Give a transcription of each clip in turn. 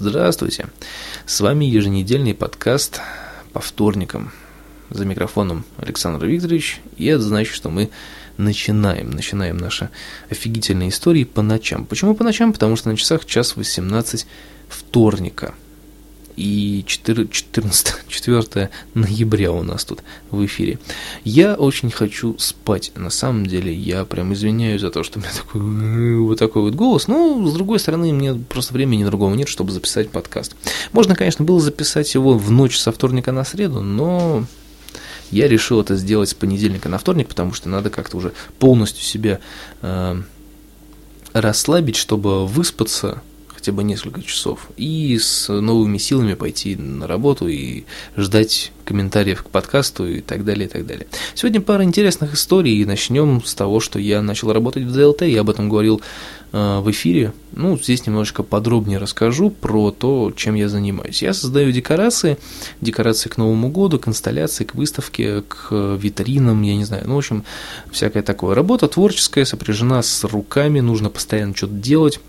Здравствуйте! С вами еженедельный подкаст по вторникам. За микрофоном Александр Викторович, и это значит, что мы начинаем, начинаем наши офигительные истории по ночам. Почему по ночам? Потому что на часах час 18 вторника – и 14, 4 ноября у нас тут в эфире. Я очень хочу спать. На самом деле, я прям извиняюсь за то, что у меня такой вот такой вот голос. Но, с другой стороны, мне просто времени другого нет, чтобы записать подкаст. Можно, конечно, было записать его в ночь со вторника на среду, но я решил это сделать с понедельника на вторник, потому что надо как-то уже полностью себя э, расслабить, чтобы выспаться хотя бы несколько часов, и с новыми силами пойти на работу и ждать комментариев к подкасту и так далее, и так далее. Сегодня пара интересных историй, и начнем с того, что я начал работать в DLT, я об этом говорил э, в эфире. Ну, здесь немножечко подробнее расскажу про то, чем я занимаюсь. Я создаю декорации, декорации к Новому году, к инсталляции, к выставке, к витринам, я не знаю, ну, в общем, всякая такое. Работа творческая, сопряжена с руками, нужно постоянно что-то делать,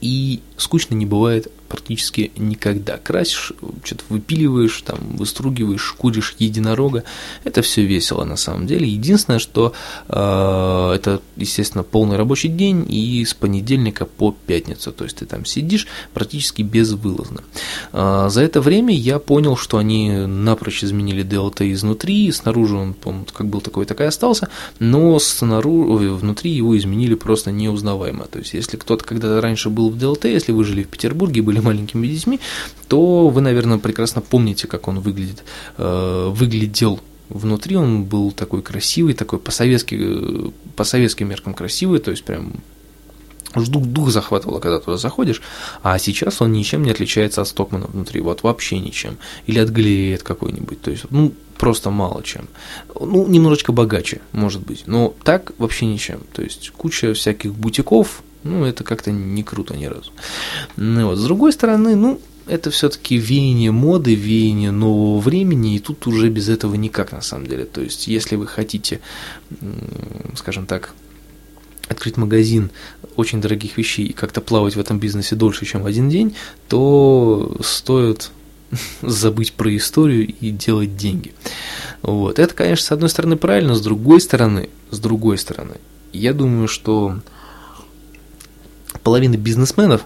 и скучно не бывает практически никогда. Красишь, что-то выпиливаешь, там, выстругиваешь, шкуришь единорога. Это все весело на самом деле. Единственное, что э, это, естественно, полный рабочий день и с понедельника по пятницу. То есть ты там сидишь практически безвылазно. Э, за это время я понял, что они напрочь изменили DLT изнутри. Снаружи он, по как был такой, так и остался. Но снаружи, внутри его изменили просто неузнаваемо. То есть если кто-то когда-то раньше был в DLT, если вы жили в Петербурге, были маленькими детьми, то вы, наверное, прекрасно помните, как он выглядит, э, выглядел внутри. Он был такой красивый, такой по-советски, э, по советским меркам красивый, то есть прям дух, дух захватывало, когда туда заходишь, а сейчас он ничем не отличается от Стокмана внутри, вот вообще ничем, или от галереи какой-нибудь, то есть, ну, просто мало чем. Ну, немножечко богаче, может быть, но так вообще ничем, то есть куча всяких бутиков, ну, это как-то не круто ни разу. Ну, вот. С другой стороны, ну, это все-таки веяние моды, веяние нового времени, и тут уже без этого никак на самом деле. То есть, если вы хотите, скажем так, открыть магазин очень дорогих вещей и как-то плавать в этом бизнесе дольше, чем один день, то стоит забыть про историю и делать деньги. Вот. Это, конечно, с одной стороны правильно, с другой стороны, с другой стороны, я думаю, что половина бизнесменов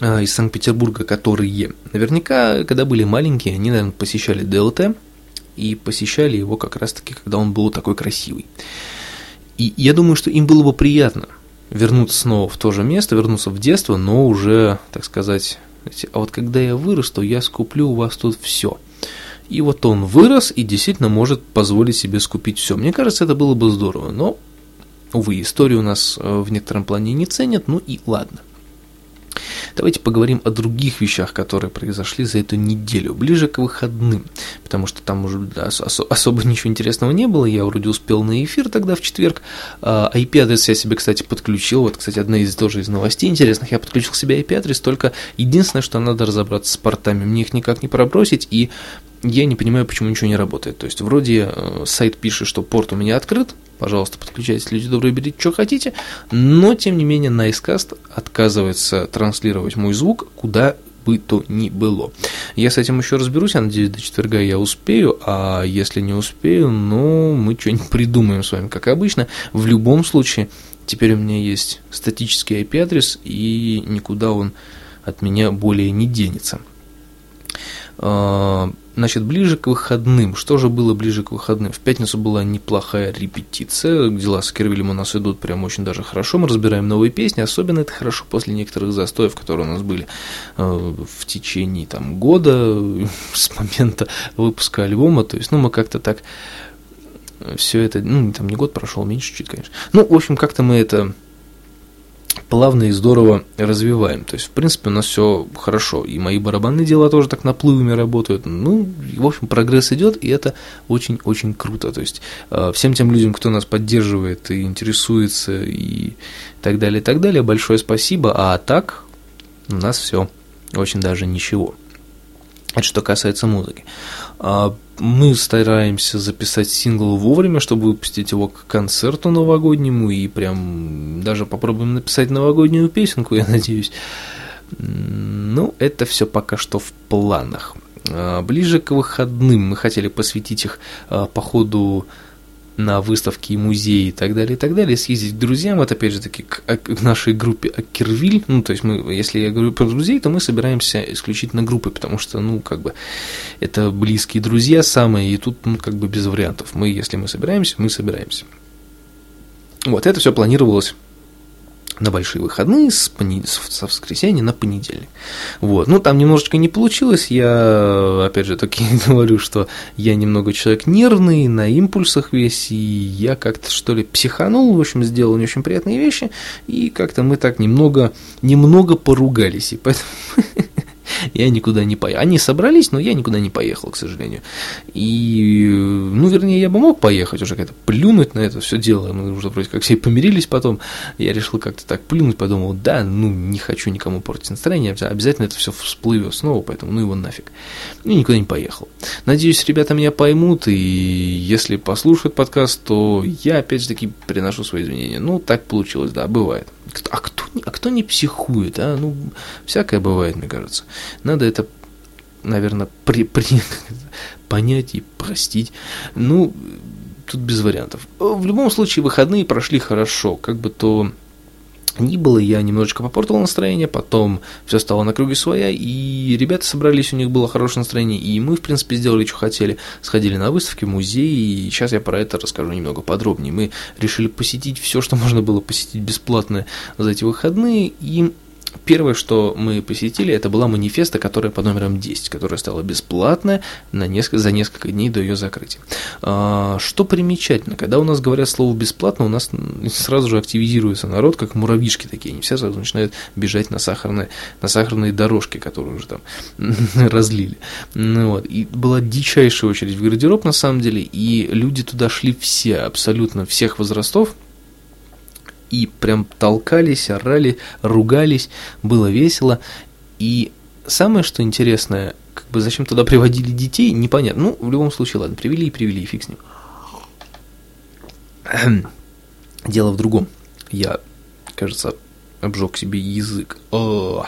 а, из Санкт-Петербурга, которые наверняка, когда были маленькие, они, наверное, посещали ДЛТ и посещали его как раз-таки, когда он был такой красивый. И я думаю, что им было бы приятно вернуться снова в то же место, вернуться в детство, но уже, так сказать, а вот когда я вырасту, я скуплю у вас тут все. И вот он вырос и действительно может позволить себе скупить все. Мне кажется, это было бы здорово, но Увы, историю у нас э, в некотором плане не ценят, ну и ладно. Давайте поговорим о других вещах, которые произошли за эту неделю, ближе к выходным, потому что там уже да, ос- особо ничего интересного не было, я вроде успел на эфир тогда в четверг, а, IP-адрес я себе, кстати, подключил, вот, кстати, одна из тоже из новостей интересных, я подключил себе IP-адрес, только единственное, что надо разобраться с портами, мне их никак не пробросить, и я не понимаю, почему ничего не работает. То есть, вроде э, сайт пишет, что порт у меня открыт, пожалуйста, подключайтесь, люди добрые, берите, что хотите, но, тем не менее, Nicecast отказывается транслировать мой звук куда бы то ни было. Я с этим еще разберусь, я надеюсь, до четверга я успею, а если не успею, ну, мы что-нибудь придумаем с вами, как обычно. В любом случае, теперь у меня есть статический IP-адрес, и никуда он от меня более не денется. Значит, ближе к выходным. Что же было ближе к выходным? В пятницу была неплохая репетиция. Дела с Кервилем у нас идут прям очень даже хорошо. Мы разбираем новые песни. Особенно это хорошо после некоторых застоев, которые у нас были э, в течение там, года с момента выпуска альбома. То есть, ну, мы как-то так все это, ну, там не год прошел, меньше чуть, конечно. Ну, в общем, как-то мы это плавно и здорово развиваем. То есть, в принципе, у нас все хорошо. И мои барабанные дела тоже так наплывами работают. Ну, в общем, прогресс идет, и это очень-очень круто. То есть, э, всем тем людям, кто нас поддерживает и интересуется, и так далее, и так далее, большое спасибо. А так, у нас все очень даже ничего. Это что касается музыки. А, мы стараемся записать сингл вовремя, чтобы выпустить его к концерту новогоднему, и прям даже попробуем написать новогоднюю песенку, я надеюсь. Ну, это все пока что в планах. А, ближе к выходным мы хотели посвятить их а, по ходу на выставки и музеи и так далее, и так далее, съездить к друзьям, это опять же таки к, к нашей группе Акервиль, ну, то есть мы, если я говорю про друзей, то мы собираемся исключительно группой, потому что, ну, как бы, это близкие друзья самые, и тут, ну, как бы без вариантов, мы, если мы собираемся, мы собираемся. Вот, это все планировалось на большие выходные с, пони... со воскресенья на понедельник. Вот. Ну, там немножечко не получилось. Я, опять же, таки говорю, что я немного человек нервный, на импульсах весь, и я как-то, что ли, психанул, в общем, сделал не очень приятные вещи, и как-то мы так немного, немного поругались, и поэтому я никуда не поехал. Они собрались, но я никуда не поехал, к сожалению. И, ну, вернее, я бы мог поехать уже как-то плюнуть на это все дело. Мы уже вроде как все помирились потом. Я решил как-то так плюнуть, подумал, да, ну, не хочу никому портить настроение, обязательно это все всплывет снова, поэтому ну его нафиг. И никуда не поехал. Надеюсь, ребята меня поймут, и если послушают подкаст, то я опять же таки приношу свои извинения. Ну, так получилось, да, бывает. А кто, а кто не психует, а? Ну, всякое бывает, мне кажется. Надо это, наверное, при, при, понять и простить. Ну, тут без вариантов. В любом случае, выходные прошли хорошо. Как бы то ни было, я немножечко попортил настроение, потом все стало на круги своя, и ребята собрались, у них было хорошее настроение, и мы, в принципе, сделали, что хотели. Сходили на выставки, музеи, и сейчас я про это расскажу немного подробнее. Мы решили посетить все, что можно было посетить бесплатно за эти выходные, и Первое, что мы посетили, это была манифеста, которая по номерам 10, которая стала бесплатная на несколько, за несколько дней до ее закрытия. А, что примечательно, когда у нас говорят слово «бесплатно», у нас сразу же активизируется народ, как муравьишки такие, они все сразу начинают бежать на сахарные, на сахарные дорожки, которые уже там разлили. Ну, вот. И была дичайшая очередь в гардероб, на самом деле, и люди туда шли все, абсолютно всех возрастов, и прям толкались, орали, ругались, было весело. И самое, что интересное, как бы зачем туда приводили детей, непонятно. Ну, в любом случае, ладно, привели и привели, и фиг с ним. Дело в другом. Я, кажется, обжег себе язык. О,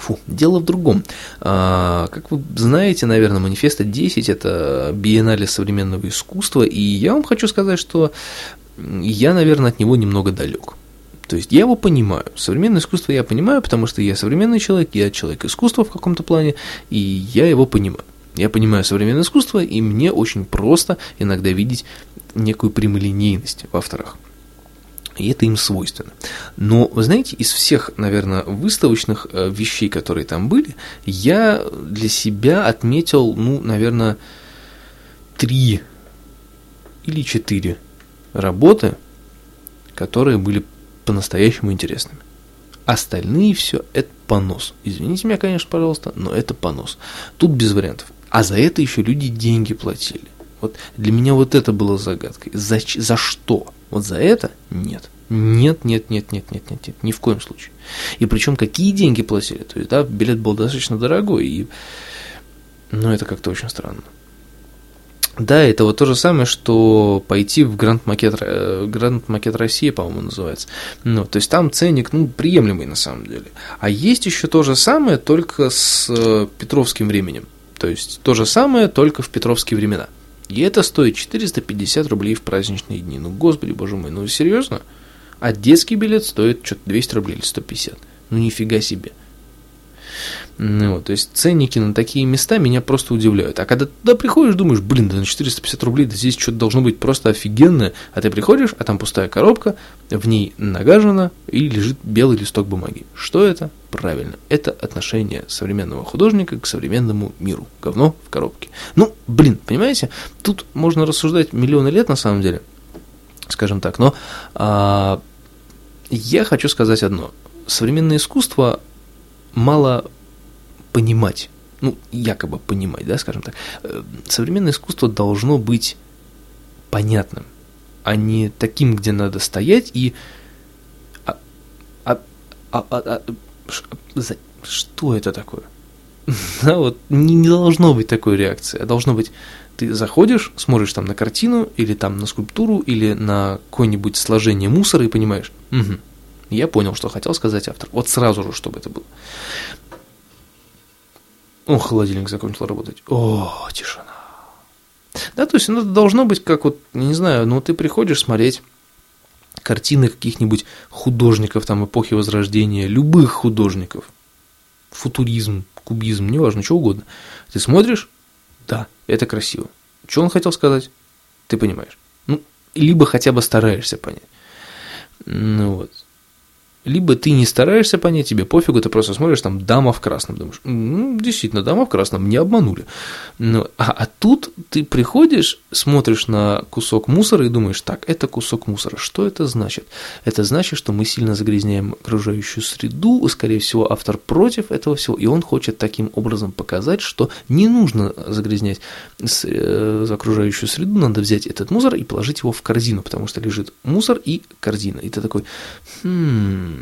Фу, дело в другом. А, как вы знаете, наверное, манифеста 10 – это биеннале современного искусства, и я вам хочу сказать, что я, наверное, от него немного далек. То есть я его понимаю. Современное искусство я понимаю, потому что я современный человек, я человек искусства в каком-то плане, и я его понимаю. Я понимаю современное искусство, и мне очень просто иногда видеть некую прямолинейность в авторах. И это им свойственно. Но, вы знаете, из всех, наверное, выставочных э, вещей, которые там были, я для себя отметил, ну, наверное, три или четыре работы, которые были по-настоящему интересными. Остальные все это понос. Извините меня, конечно, пожалуйста, но это понос. Тут без вариантов. А за это еще люди деньги платили. Вот для меня вот это было загадкой. За, за что? Вот за это нет. Нет, нет, нет, нет, нет, нет, нет, ни в коем случае. И причем какие деньги платили? То есть, да, билет был достаточно дорогой, и... ну, это как-то очень странно. Да, это вот то же самое, что пойти в Гранд Макет, э, Гранд Макет России, по-моему, называется. Ну, то есть там ценник, ну, приемлемый на самом деле. А есть еще то же самое, только с э, Петровским временем. То есть то же самое, только в Петровские времена. И это стоит 450 рублей в праздничные дни. Ну, господи, боже мой, ну серьезно? А детский билет стоит что-то 200 рублей или 150. Ну, нифига себе. Вот, то есть ценники на такие места меня просто удивляют. А когда туда приходишь, думаешь, блин, да на 450 рублей, да здесь что-то должно быть просто офигенное. А ты приходишь, а там пустая коробка, в ней нагажено и лежит белый листок бумаги. Что это? Правильно, это отношение современного художника к современному миру. Говно в коробке. Ну, блин, понимаете, тут можно рассуждать миллионы лет на самом деле, скажем так, но а, я хочу сказать одно. Современное искусство мало понимать, ну, якобы понимать, да, скажем так, э, современное искусство должно быть понятным, а не таким, где надо стоять и... А, а, а, а, а, ш, что это такое? да, вот не, не должно быть такой реакции, а должно быть, ты заходишь, смотришь там на картину, или там на скульптуру, или на какое-нибудь сложение мусора и понимаешь, угу, Я понял, что хотел сказать автор. Вот сразу же, чтобы это было. О, холодильник закончил работать. О, тишина. Да, то есть ну, это должно быть как вот, не знаю, ну ты приходишь смотреть картины каких-нибудь художников там эпохи Возрождения, любых художников, футуризм, кубизм, неважно, что угодно. Ты смотришь, да, это красиво. Что он хотел сказать? Ты понимаешь. Ну, либо хотя бы стараешься понять. Ну вот либо ты не стараешься понять, тебе пофигу, ты просто смотришь, там, дама в красном, думаешь, ну, действительно, дама в красном, не обманули. Но, а, а тут ты приходишь, смотришь на кусок мусора и думаешь, так, это кусок мусора, что это значит? Это значит, что мы сильно загрязняем окружающую среду, скорее всего, автор против этого всего, и он хочет таким образом показать, что не нужно загрязнять э, окружающую среду, надо взять этот мусор и положить его в корзину, потому что лежит мусор и корзина. И ты такой, хм,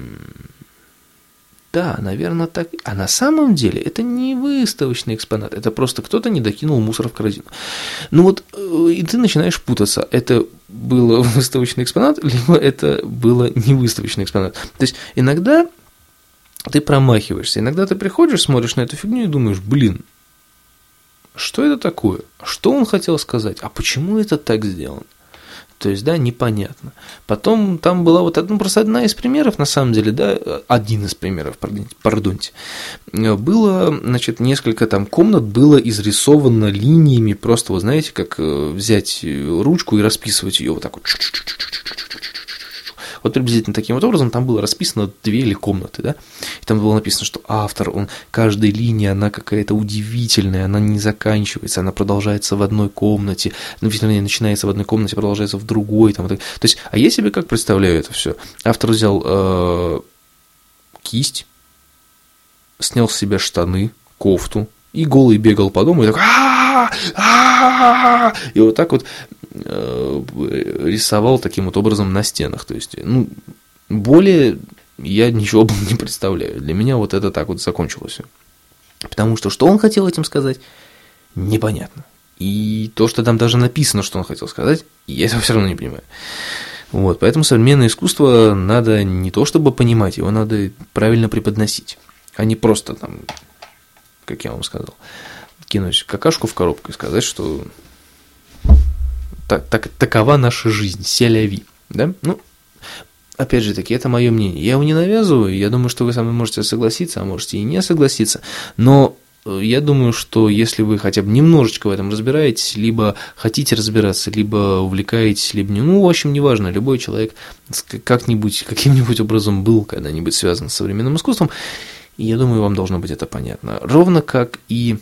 да, наверное, так. А на самом деле это не выставочный экспонат, это просто кто-то не докинул мусор в корзину. Ну вот, э, и ты начинаешь путаться, это было выставочный экспонат, либо это было не выставочный экспонат. То есть иногда ты промахиваешься, иногда ты приходишь, смотришь на эту фигню и думаешь, блин, что это такое? Что он хотел сказать? А почему это так сделано? То есть, да, непонятно. Потом там была вот одна, ну, просто одна из примеров, на самом деле, да, один из примеров, пардоньте, было, значит, несколько там комнат было изрисовано линиями, просто, вы знаете, как э, взять ручку и расписывать ее вот так вот вот приблизительно таким вот образом там было расписано две или комнаты, да, и там было написано, что автор, он, каждая линия, она какая-то удивительная, она не заканчивается, она продолжается в одной комнате, ну, вернее, начинается в одной комнате, продолжается в другой, там, то есть, а я себе как представляю это все? Автор взял э, кисть, снял с себя штаны, кофту, и голый бегал по дому, и так и вот так вот рисовал таким вот образом на стенах. То есть, ну, более я ничего не представляю. Для меня вот это так вот закончилось. Потому что что он хотел этим сказать, непонятно. И то, что там даже написано, что он хотел сказать, я этого все равно не понимаю. Вот, поэтому современное искусство надо не то чтобы понимать, его надо правильно преподносить, а не просто там, как я вам сказал, кинуть какашку в коробку и сказать, что так, так, такова наша жизнь, селяви, да? Ну, опять же таки, это мое мнение. Я его не навязываю, я думаю, что вы мной можете согласиться, а можете и не согласиться, но э, я думаю, что если вы хотя бы немножечко в этом разбираетесь, либо хотите разбираться, либо увлекаетесь, либо не, ну, в общем, неважно, любой человек как-нибудь, каким-нибудь образом был когда-нибудь связан с современным искусством, и я думаю, вам должно быть это понятно. Ровно как и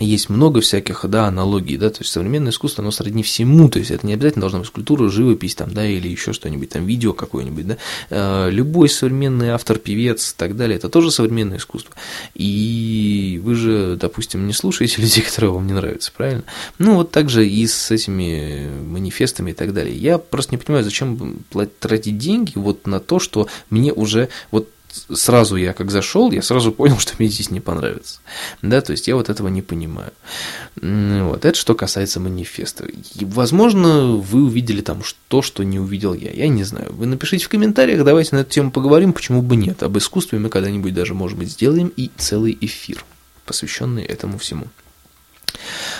есть много всяких, да, аналогий, да, то есть современное искусство, оно сродни всему, то есть это не обязательно должна быть скульптура, живопись, там, да, или еще что-нибудь, там, видео какое-нибудь, да, э, любой современный автор, певец и так далее, это тоже современное искусство, и вы же, допустим, не слушаете людей, которые вам не нравятся, правильно? Ну, вот так же и с этими манифестами и так далее. Я просто не понимаю, зачем тратить деньги вот на то, что мне уже, вот сразу я как зашел, я сразу понял, что мне здесь не понравится. Да, то есть я вот этого не понимаю. Вот, это что касается манифеста. Возможно, вы увидели там то, что не увидел я. Я не знаю. Вы напишите в комментариях, давайте на эту тему поговорим, почему бы нет. Об искусстве мы когда-нибудь даже, может быть, сделаем и целый эфир, посвященный этому всему.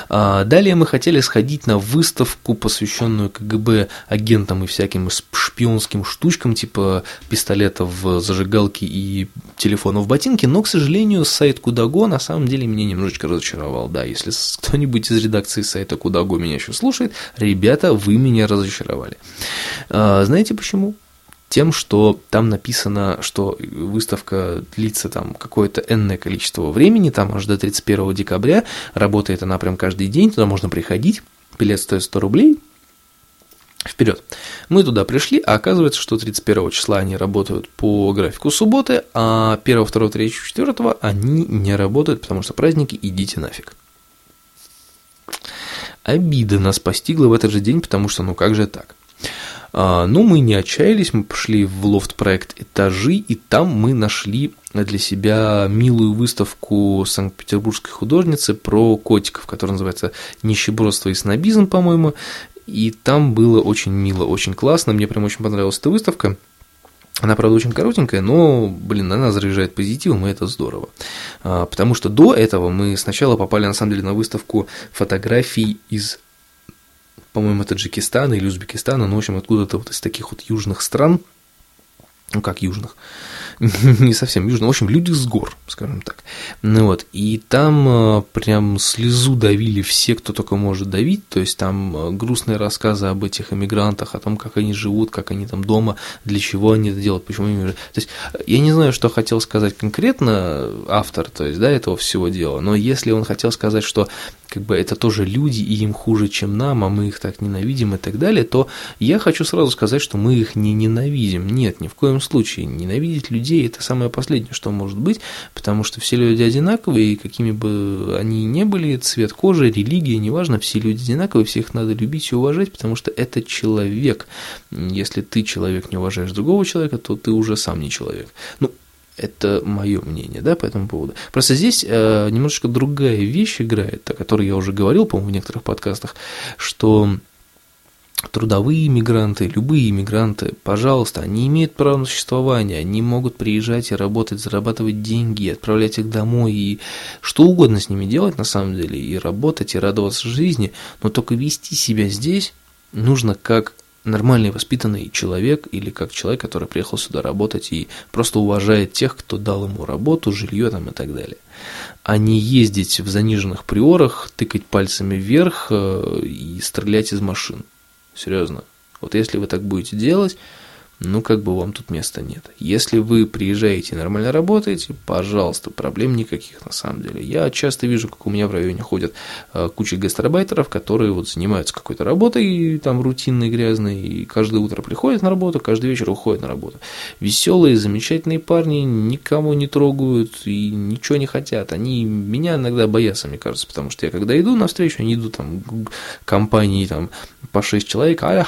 А, далее мы хотели сходить на выставку, посвященную КГБ агентам и всяким шпионским штучкам, типа пистолетов в зажигалке и телефонов в ботинке, но, к сожалению, сайт Кудаго на самом деле меня немножечко разочаровал. Да, если кто-нибудь из редакции сайта Кудаго меня еще слушает, ребята, вы меня разочаровали. А, знаете почему? Тем, что там написано, что выставка длится там какое-то энное количество времени, там аж до 31 декабря, работает она прям каждый день, туда можно приходить, билет стоит 100 рублей, Вперед. Мы туда пришли, а оказывается, что 31 числа они работают по графику субботы, а 1, 2, 3, 4 они не работают, потому что праздники, идите нафиг. Обида нас постигла в этот же день, потому что ну как же так? А, но мы не отчаялись, мы пошли в лофт-проект «Этажи», и там мы нашли для себя милую выставку санкт-петербургской художницы про котиков, которая называется «Нищебродство и снобизм», по-моему, и там было очень мило, очень классно, мне прям очень понравилась эта выставка. Она, правда, очень коротенькая, но, блин, она заряжает позитивом, и это здорово. А, потому что до этого мы сначала попали, на самом деле, на выставку фотографий из, по-моему, Таджикистана или Узбекистана, ну, в общем, откуда-то вот из таких вот южных стран, ну, как южных, не совсем южно, в общем, люди с гор, скажем так. Ну вот, и там э, прям слезу давили все, кто только может давить, то есть там э, грустные рассказы об этих эмигрантах, о том, как они живут, как они там дома, для чего они это делают, почему они... То есть я не знаю, что хотел сказать конкретно автор, то есть, да, этого всего дела, но если он хотел сказать, что как бы это тоже люди, и им хуже, чем нам, а мы их так ненавидим и так далее, то я хочу сразу сказать, что мы их не ненавидим. Нет, ни в коем случае. Ненавидеть людей – это самое последнее, что может быть, потому что все люди одинаковые, и какими бы они ни были, цвет кожи, религия, неважно, все люди одинаковые, всех надо любить и уважать, потому что это человек. Если ты человек не уважаешь другого человека, то ты уже сам не человек. Ну, это мое мнение, да, по этому поводу. Просто здесь э, немножечко другая вещь играет, о которой я уже говорил, по-моему, в некоторых подкастах, что трудовые иммигранты, любые иммигранты, пожалуйста, они имеют право на существование, они могут приезжать и работать, зарабатывать деньги, отправлять их домой и что угодно с ними делать на самом деле, и работать, и радоваться жизни, но только вести себя здесь нужно как нормальный воспитанный человек или как человек, который приехал сюда работать и просто уважает тех, кто дал ему работу, жилье там и так далее. А не ездить в заниженных приорах, тыкать пальцами вверх э, и стрелять из машин. Серьезно. Вот если вы так будете делать, ну, как бы вам тут места нет. Если вы приезжаете и нормально работаете, пожалуйста, проблем никаких на самом деле. Я часто вижу, как у меня в районе ходят э, куча гастарбайтеров, которые вот занимаются какой-то работой, там, рутинной, грязной, и каждое утро приходят на работу, каждый вечер уходят на работу. Веселые, замечательные парни, никому не трогают и ничего не хотят. Они меня иногда боятся, мне кажется, потому что я когда иду навстречу, они идут там компании там по 6 человек, а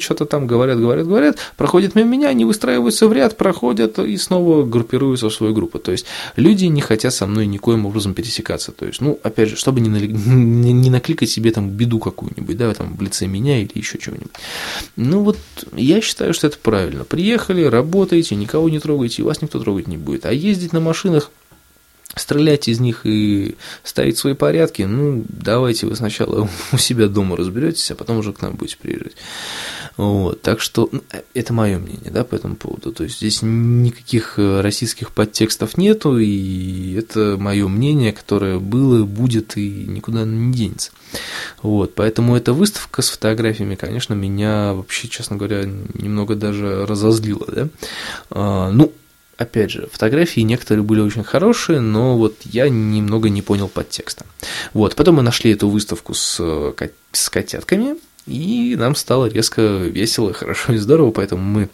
что-то там говорят, говорят, говорят, проходят мимо меня, они выстраиваются в ряд, проходят и снова группируются в свою группу. То есть люди не хотят со мной никоим образом пересекаться. То есть, ну, опять же, чтобы не, не, не накликать себе там беду какую-нибудь, да, там в лице меня или еще чего-нибудь. Ну вот я считаю, что это правильно. Приехали, работаете, никого не трогаете, и вас никто трогать не будет. А ездить на машинах стрелять из них и ставить свои порядки, ну, давайте вы сначала у себя дома разберетесь, а потом уже к нам будете приезжать. Вот, так что ну, это мое мнение, да, по этому поводу. То есть здесь никаких э, российских подтекстов нету, и это мое мнение, которое было, будет и никуда не денется. Вот, поэтому эта выставка с фотографиями, конечно, меня вообще, честно говоря, немного даже разозлила, да. А, ну, опять же, фотографии некоторые были очень хорошие, но вот я немного не понял подтекста. Вот, потом мы нашли эту выставку с, с котятками, и нам стало резко весело, хорошо и здорово, поэтому мы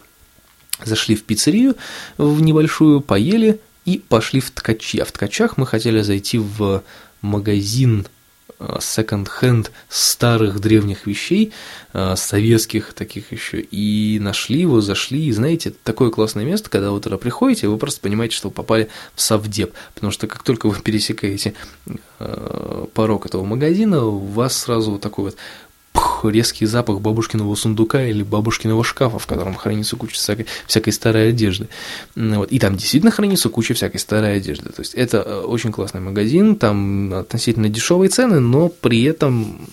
зашли в пиццерию в небольшую, поели и пошли в ткачи. А в ткачах мы хотели зайти в магазин секонд-хенд старых древних вещей, э, советских таких еще, и нашли его, зашли, и знаете, такое классное место, когда вы туда приходите, вы просто понимаете, что вы попали в совдеп, потому что как только вы пересекаете э, порог этого магазина, у вас сразу вот такой вот резкий запах бабушкиного сундука или бабушкиного шкафа, в котором хранится куча всякой, всякой старой одежды. Вот. И там действительно хранится куча всякой старой одежды. То есть это э, очень классный магазин, там относительно дешевые цены, но при этом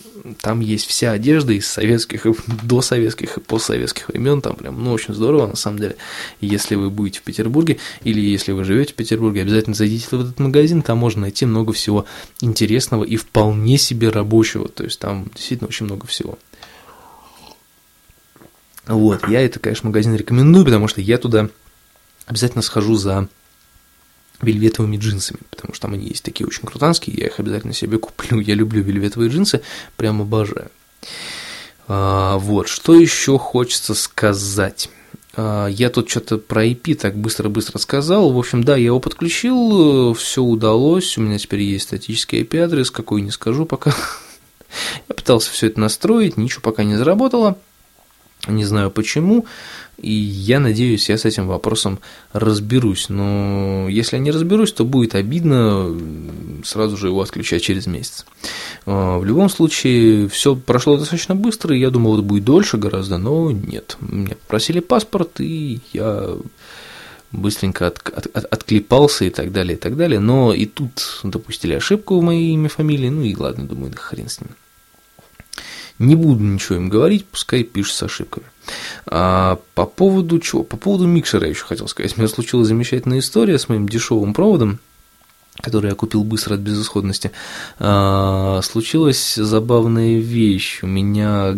там есть вся одежда из советских, и до советских и постсоветских времен, там прям, ну, очень здорово, на самом деле. Если вы будете в Петербурге, или если вы живете в Петербурге, обязательно зайдите в этот магазин, там можно найти много всего интересного и вполне себе рабочего, то есть там действительно очень много всего. Вот, я это, конечно, магазин рекомендую, потому что я туда обязательно схожу за вельветовыми джинсами, потому что там они есть такие очень крутанские, я их обязательно себе куплю, я люблю вельветовые джинсы, прям обожаю. А, вот, что еще хочется сказать? А, я тут что-то про IP так быстро-быстро сказал. В общем, да, я его подключил, все удалось. У меня теперь есть статический IP-адрес, какой не скажу пока. Я пытался все это настроить, ничего пока не заработало. Не знаю почему. И я надеюсь, я с этим вопросом разберусь. Но если я не разберусь, то будет обидно. сразу же его отключать через месяц. В любом случае, все прошло достаточно быстро, и я думал, это будет дольше гораздо, но нет. Мне попросили паспорт, и я быстренько от, от, от, отклепался и так далее, и так далее. Но и тут допустили ошибку в моей имя, фамилии, ну и ладно, думаю, да хрен с ним. Не буду ничего им говорить, пускай пишут с ошибками. А по поводу чего? По поводу микшера я еще хотел сказать. У меня случилась замечательная история с моим дешевым проводом который я купил быстро от безысходности, а, случилась забавная вещь. У меня,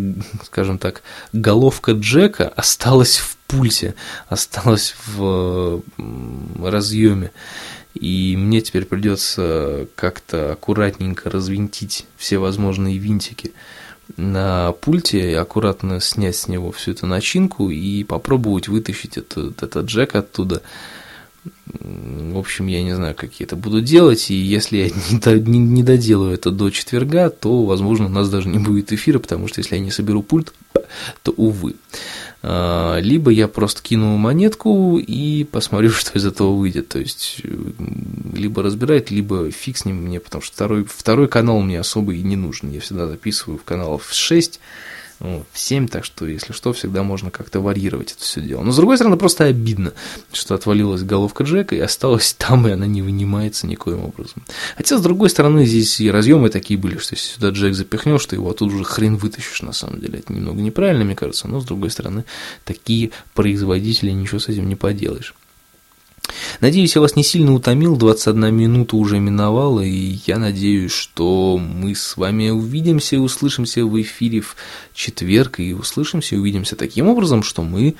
скажем так, головка Джека осталась в пульсе, осталась в разъеме. И мне теперь придется как-то аккуратненько развинтить все возможные винтики на пульте, аккуратно снять с него всю эту начинку и попробовать вытащить этот, этот джек оттуда. В общем, я не знаю, как я это буду делать, и если я не, не доделаю это до четверга, то, возможно, у нас даже не будет эфира, потому что если я не соберу пульт, то, увы. А, либо я просто кину монетку и посмотрю, что из этого выйдет. То есть, либо разбирать, либо фиг с ним мне, потому что второй, второй канал мне особо и не нужен. Я всегда записываю в каналов 6, в 7, так что, если что, всегда можно как-то варьировать это все дело. Но, с другой стороны, просто обидно, что отвалилась головка Джека и осталась там, и она не вынимается никоим образом. Хотя, с другой стороны, здесь и разъемы такие были, что если сюда Джек запихнешь, то его оттуда уже хрен вытащишь, на самом деле. Это немного неправильно, мне кажется, но, с другой стороны, такие производители, ничего с этим не поделаешь. Надеюсь, я вас не сильно утомил, 21 минута уже миновала, и я надеюсь, что мы с вами увидимся и услышимся в эфире в четверг, и услышимся и увидимся таким образом, что мы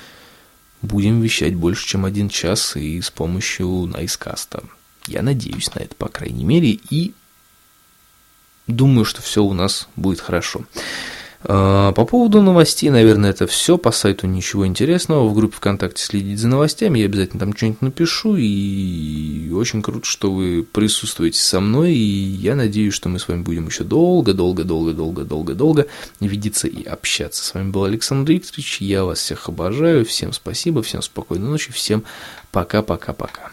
будем вещать больше, чем один час и с помощью Найскаста. Я надеюсь на это, по крайней мере, и думаю, что все у нас будет хорошо. А, по поводу новостей, наверное, это все. По сайту ничего интересного. В группе ВКонтакте следить за новостями. Я обязательно там что-нибудь напишу. И очень круто, что вы присутствуете со мной. И я надеюсь, что мы с вами будем еще долго, долго, долго, долго, долго, долго видеться и общаться. С вами был Александр Викторович. Я вас всех обожаю. Всем спасибо, всем спокойной ночи, всем пока-пока-пока.